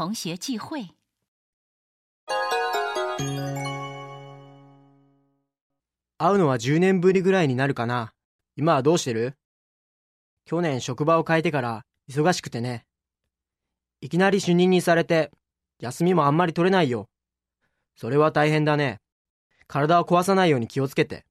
同学聚会。会うのは10年ぶりぐらいになるかな。今はどうしてる去年職場を変えてから忙しくてね。いきなり主任にされて、休みもあんまり取れないよ。それは大変だね。体を壊さないように気をつけて。